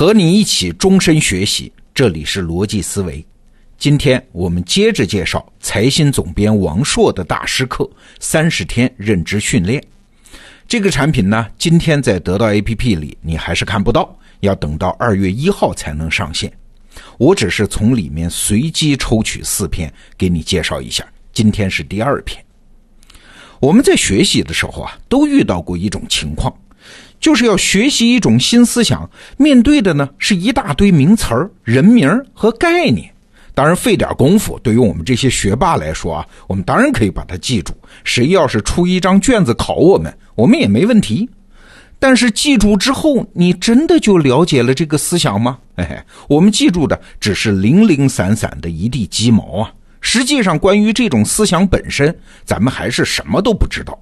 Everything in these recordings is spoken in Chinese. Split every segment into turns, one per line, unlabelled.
和你一起终身学习，这里是逻辑思维。今天我们接着介绍财新总编王硕的大师课《三十天认知训练》。这个产品呢，今天在得到 APP 里你还是看不到，要等到二月一号才能上线。我只是从里面随机抽取四篇给你介绍一下。今天是第二篇。我们在学习的时候啊，都遇到过一种情况。就是要学习一种新思想，面对的呢是一大堆名词儿、人名和概念。当然，费点功夫，对于我们这些学霸来说啊，我们当然可以把它记住。谁要是出一张卷子考我们，我们也没问题。但是记住之后，你真的就了解了这个思想吗？哎，我们记住的只是零零散散的一地鸡毛啊。实际上，关于这种思想本身，咱们还是什么都不知道。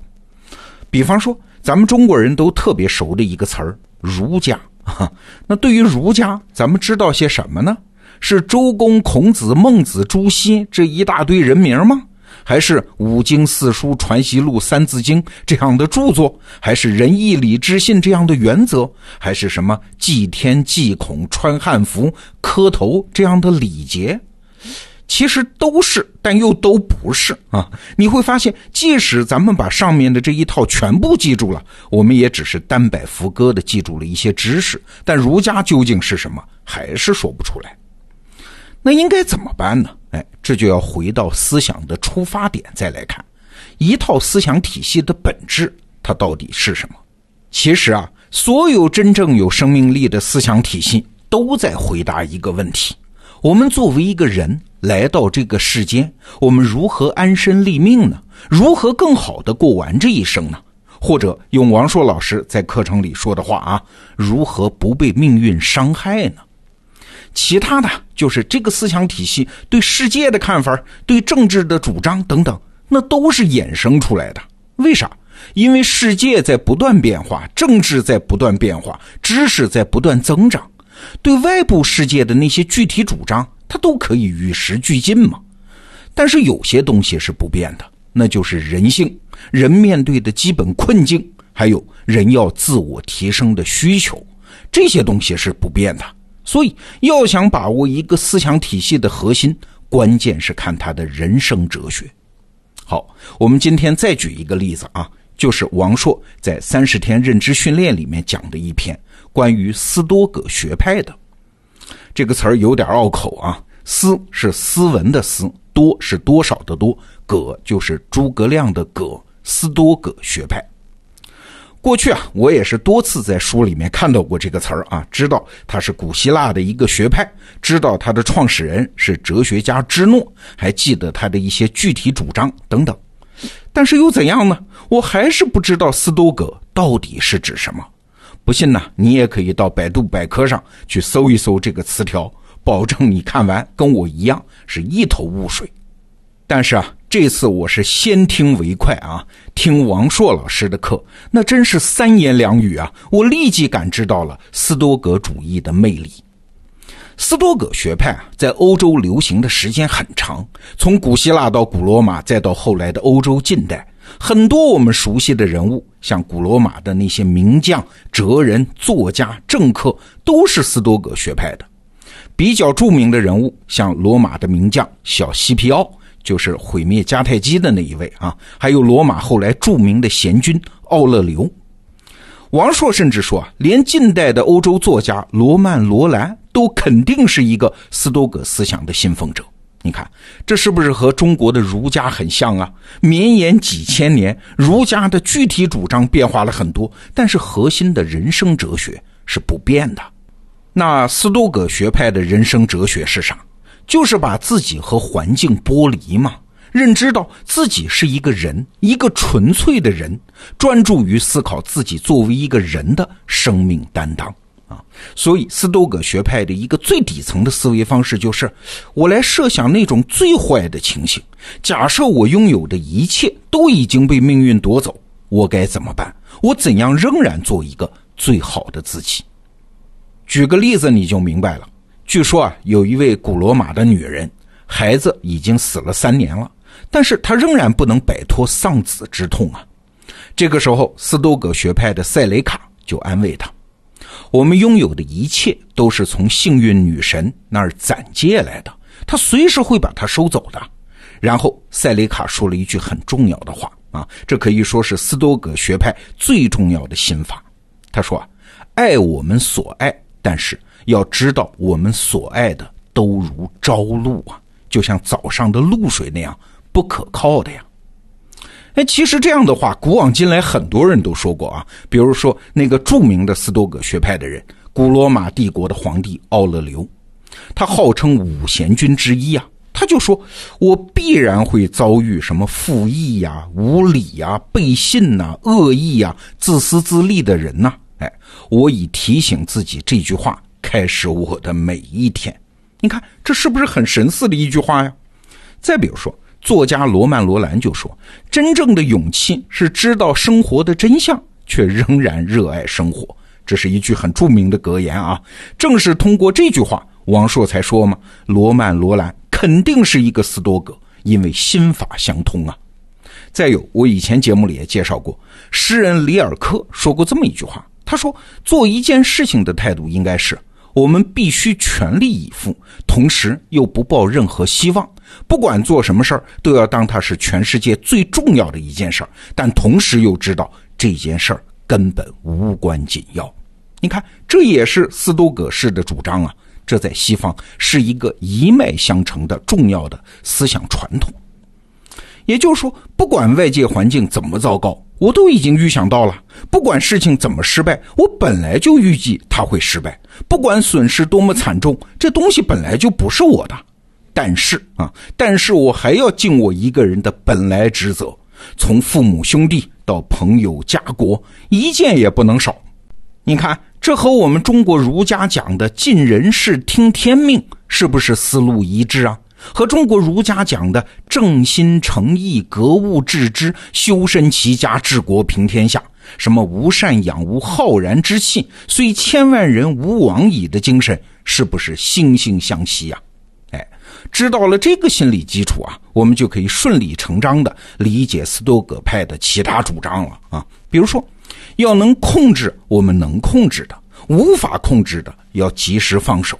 比方说。咱们中国人都特别熟的一个词儿“儒家”，那对于儒家，咱们知道些什么呢？是周公、孔子、孟子、朱熹这一大堆人名吗？还是五经四书、传习录、三字经这样的著作？还是仁义礼智信这样的原则？还是什么祭天、祭孔、穿汉服、磕头这样的礼节？其实都是，但又都不是啊！你会发现，即使咱们把上面的这一套全部记住了，我们也只是单摆副歌的记住了一些知识，但儒家究竟是什么，还是说不出来。那应该怎么办呢？哎，这就要回到思想的出发点再来看，一套思想体系的本质，它到底是什么？其实啊，所有真正有生命力的思想体系，都在回答一个问题：我们作为一个人。来到这个世间，我们如何安身立命呢？如何更好的过完这一生呢？或者用王硕老师在课程里说的话啊，如何不被命运伤害呢？其他的就是这个思想体系对世界的看法、对政治的主张等等，那都是衍生出来的。为啥？因为世界在不断变化，政治在不断变化，知识在不断增长，对外部世界的那些具体主张。它都可以与时俱进嘛，但是有些东西是不变的，那就是人性，人面对的基本困境，还有人要自我提升的需求，这些东西是不变的。所以，要想把握一个思想体系的核心，关键是看他的人生哲学。好，我们今天再举一个例子啊，就是王朔在《三十天认知训练》里面讲的一篇关于斯多葛学派的。这个词儿有点拗口啊，斯是斯文的斯，多是多少的多，葛就是诸葛亮的葛，斯多葛学派。过去啊，我也是多次在书里面看到过这个词儿啊，知道它是古希腊的一个学派，知道它的创始人是哲学家芝诺，还记得他的一些具体主张等等。但是又怎样呢？我还是不知道斯多葛到底是指什么。不信呢，你也可以到百度百科上去搜一搜这个词条，保证你看完跟我一样是一头雾水。但是啊，这次我是先听为快啊，听王硕老师的课，那真是三言两语啊，我立即感知到了斯多葛主义的魅力。斯多葛学派啊，在欧洲流行的时间很长，从古希腊到古罗马，再到后来的欧洲近代。很多我们熟悉的人物，像古罗马的那些名将、哲人、作家、政客，都是斯多葛学派的。比较著名的人物，像罗马的名将小西皮奥，就是毁灭迦太基的那一位啊。还有罗马后来著名的贤君奥勒留。王朔甚至说啊，连近代的欧洲作家罗曼·罗兰都肯定是一个斯多葛思想的信奉者。你看，这是不是和中国的儒家很像啊？绵延几千年，儒家的具体主张变化了很多，但是核心的人生哲学是不变的。那斯多葛学派的人生哲学是啥？就是把自己和环境剥离嘛，认知到自己是一个人，一个纯粹的人，专注于思考自己作为一个人的生命担当。啊，所以斯多葛学派的一个最底层的思维方式就是，我来设想那种最坏的情形。假设我拥有的一切都已经被命运夺走，我该怎么办？我怎样仍然做一个最好的自己？举个例子你就明白了。据说啊，有一位古罗马的女人，孩子已经死了三年了，但是她仍然不能摆脱丧子之痛啊。这个时候，斯多葛学派的塞雷卡就安慰她。我们拥有的一切都是从幸运女神那儿攒借来的，她随时会把它收走的。然后塞雷卡说了一句很重要的话啊，这可以说是斯多葛学派最重要的心法。他说，爱我们所爱，但是要知道我们所爱的都如朝露啊，就像早上的露水那样不可靠的呀。哎，其实这样的话，古往今来很多人都说过啊。比如说那个著名的斯多葛学派的人，古罗马帝国的皇帝奥勒留，他号称五贤君之一啊。他就说：“我必然会遭遇什么负义呀、无礼呀、背信呐、恶意呀、自私自利的人呐。”哎，我以提醒自己这句话开始我的每一天。你看，这是不是很神似的一句话呀？再比如说。作家罗曼·罗兰就说：“真正的勇气是知道生活的真相，却仍然热爱生活。”这是一句很著名的格言啊！正是通过这句话，王朔才说嘛：“罗曼·罗兰肯定是一个斯多葛，因为心法相通啊。”再有，我以前节目里也介绍过，诗人里尔克说过这么一句话：“他说，做一件事情的态度应该是。”我们必须全力以赴，同时又不抱任何希望。不管做什么事儿，都要当它是全世界最重要的一件事儿，但同时又知道这件事儿根本无关紧要。你看，这也是斯多葛式的主张啊！这在西方是一个一脉相承的重要的思想传统。也就是说，不管外界环境怎么糟糕，我都已经预想到了；不管事情怎么失败，我本来就预计它会失败；不管损失多么惨重，这东西本来就不是我的。但是啊，但是我还要尽我一个人的本来职责，从父母兄弟到朋友家国，一件也不能少。你看，这和我们中国儒家讲的“尽人事，听天命”是不是思路一致啊？和中国儒家讲的正心诚意、格物致知、修身齐家治国平天下，什么无善养无浩然之气，虽千万人吾往矣的精神，是不是惺惺相惜呀？哎，知道了这个心理基础啊，我们就可以顺理成章的理解斯多葛派的其他主张了啊。比如说，要能控制我们能控制的，无法控制的，要及时放手。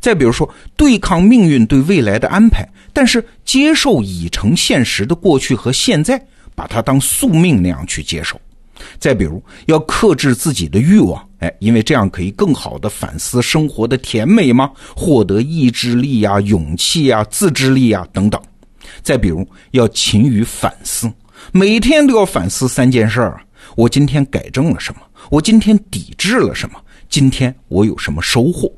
再比如说，对抗命运对未来的安排，但是接受已成现实的过去和现在，把它当宿命那样去接受。再比如，要克制自己的欲望，哎，因为这样可以更好的反思生活的甜美吗？获得意志力呀、勇气呀、自制力呀等等。再比如，要勤于反思，每天都要反思三件事儿啊：我今天改正了什么？我今天抵制了什么？今天我有什么收获？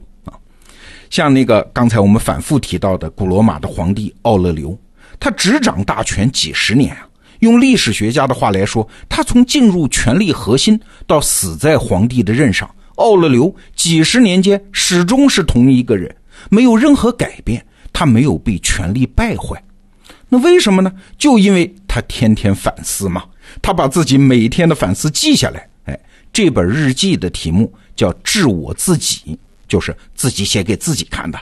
像那个刚才我们反复提到的古罗马的皇帝奥勒留，他执掌大权几十年啊。用历史学家的话来说，他从进入权力核心到死在皇帝的任上，奥勒留几十年间始终是同一个人，没有任何改变。他没有被权力败坏，那为什么呢？就因为他天天反思嘛。他把自己每天的反思记下来。哎，这本日记的题目叫《治我自己》。就是自己写给自己看的，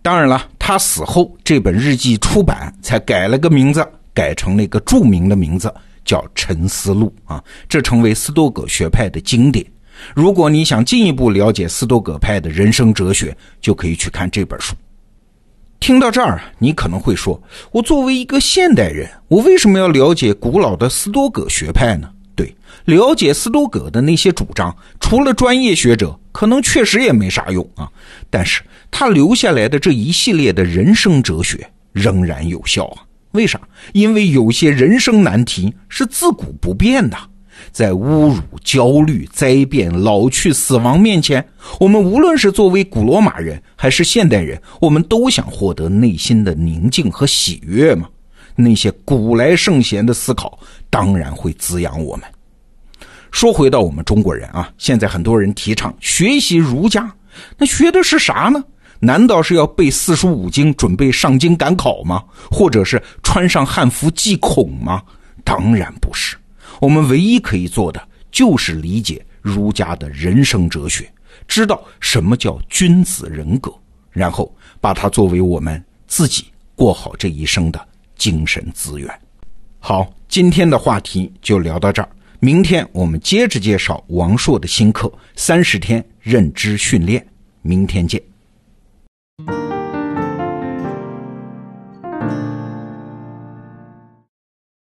当然了，他死后这本日记出版，才改了个名字，改成了一个著名的名字叫《沉思录》啊，这成为斯多葛学派的经典。如果你想进一步了解斯多葛派的人生哲学，就可以去看这本书。听到这儿，你可能会说，我作为一个现代人，我为什么要了解古老的斯多葛学派呢？对，了解斯多葛的那些主张，除了专业学者。可能确实也没啥用啊，但是他留下来的这一系列的人生哲学仍然有效啊。为啥？因为有些人生难题是自古不变的，在侮辱、焦虑、灾变、老去、死亡面前，我们无论是作为古罗马人还是现代人，我们都想获得内心的宁静和喜悦嘛。那些古来圣贤的思考，当然会滋养我们。说回到我们中国人啊，现在很多人提倡学习儒家，那学的是啥呢？难道是要背四书五经，准备上京赶考吗？或者是穿上汉服祭孔吗？当然不是。我们唯一可以做的就是理解儒家的人生哲学，知道什么叫君子人格，然后把它作为我们自己过好这一生的精神资源。好今天的话题就聊到这儿。明天我们接着介绍王朔的新课三十天认知训练。明天见。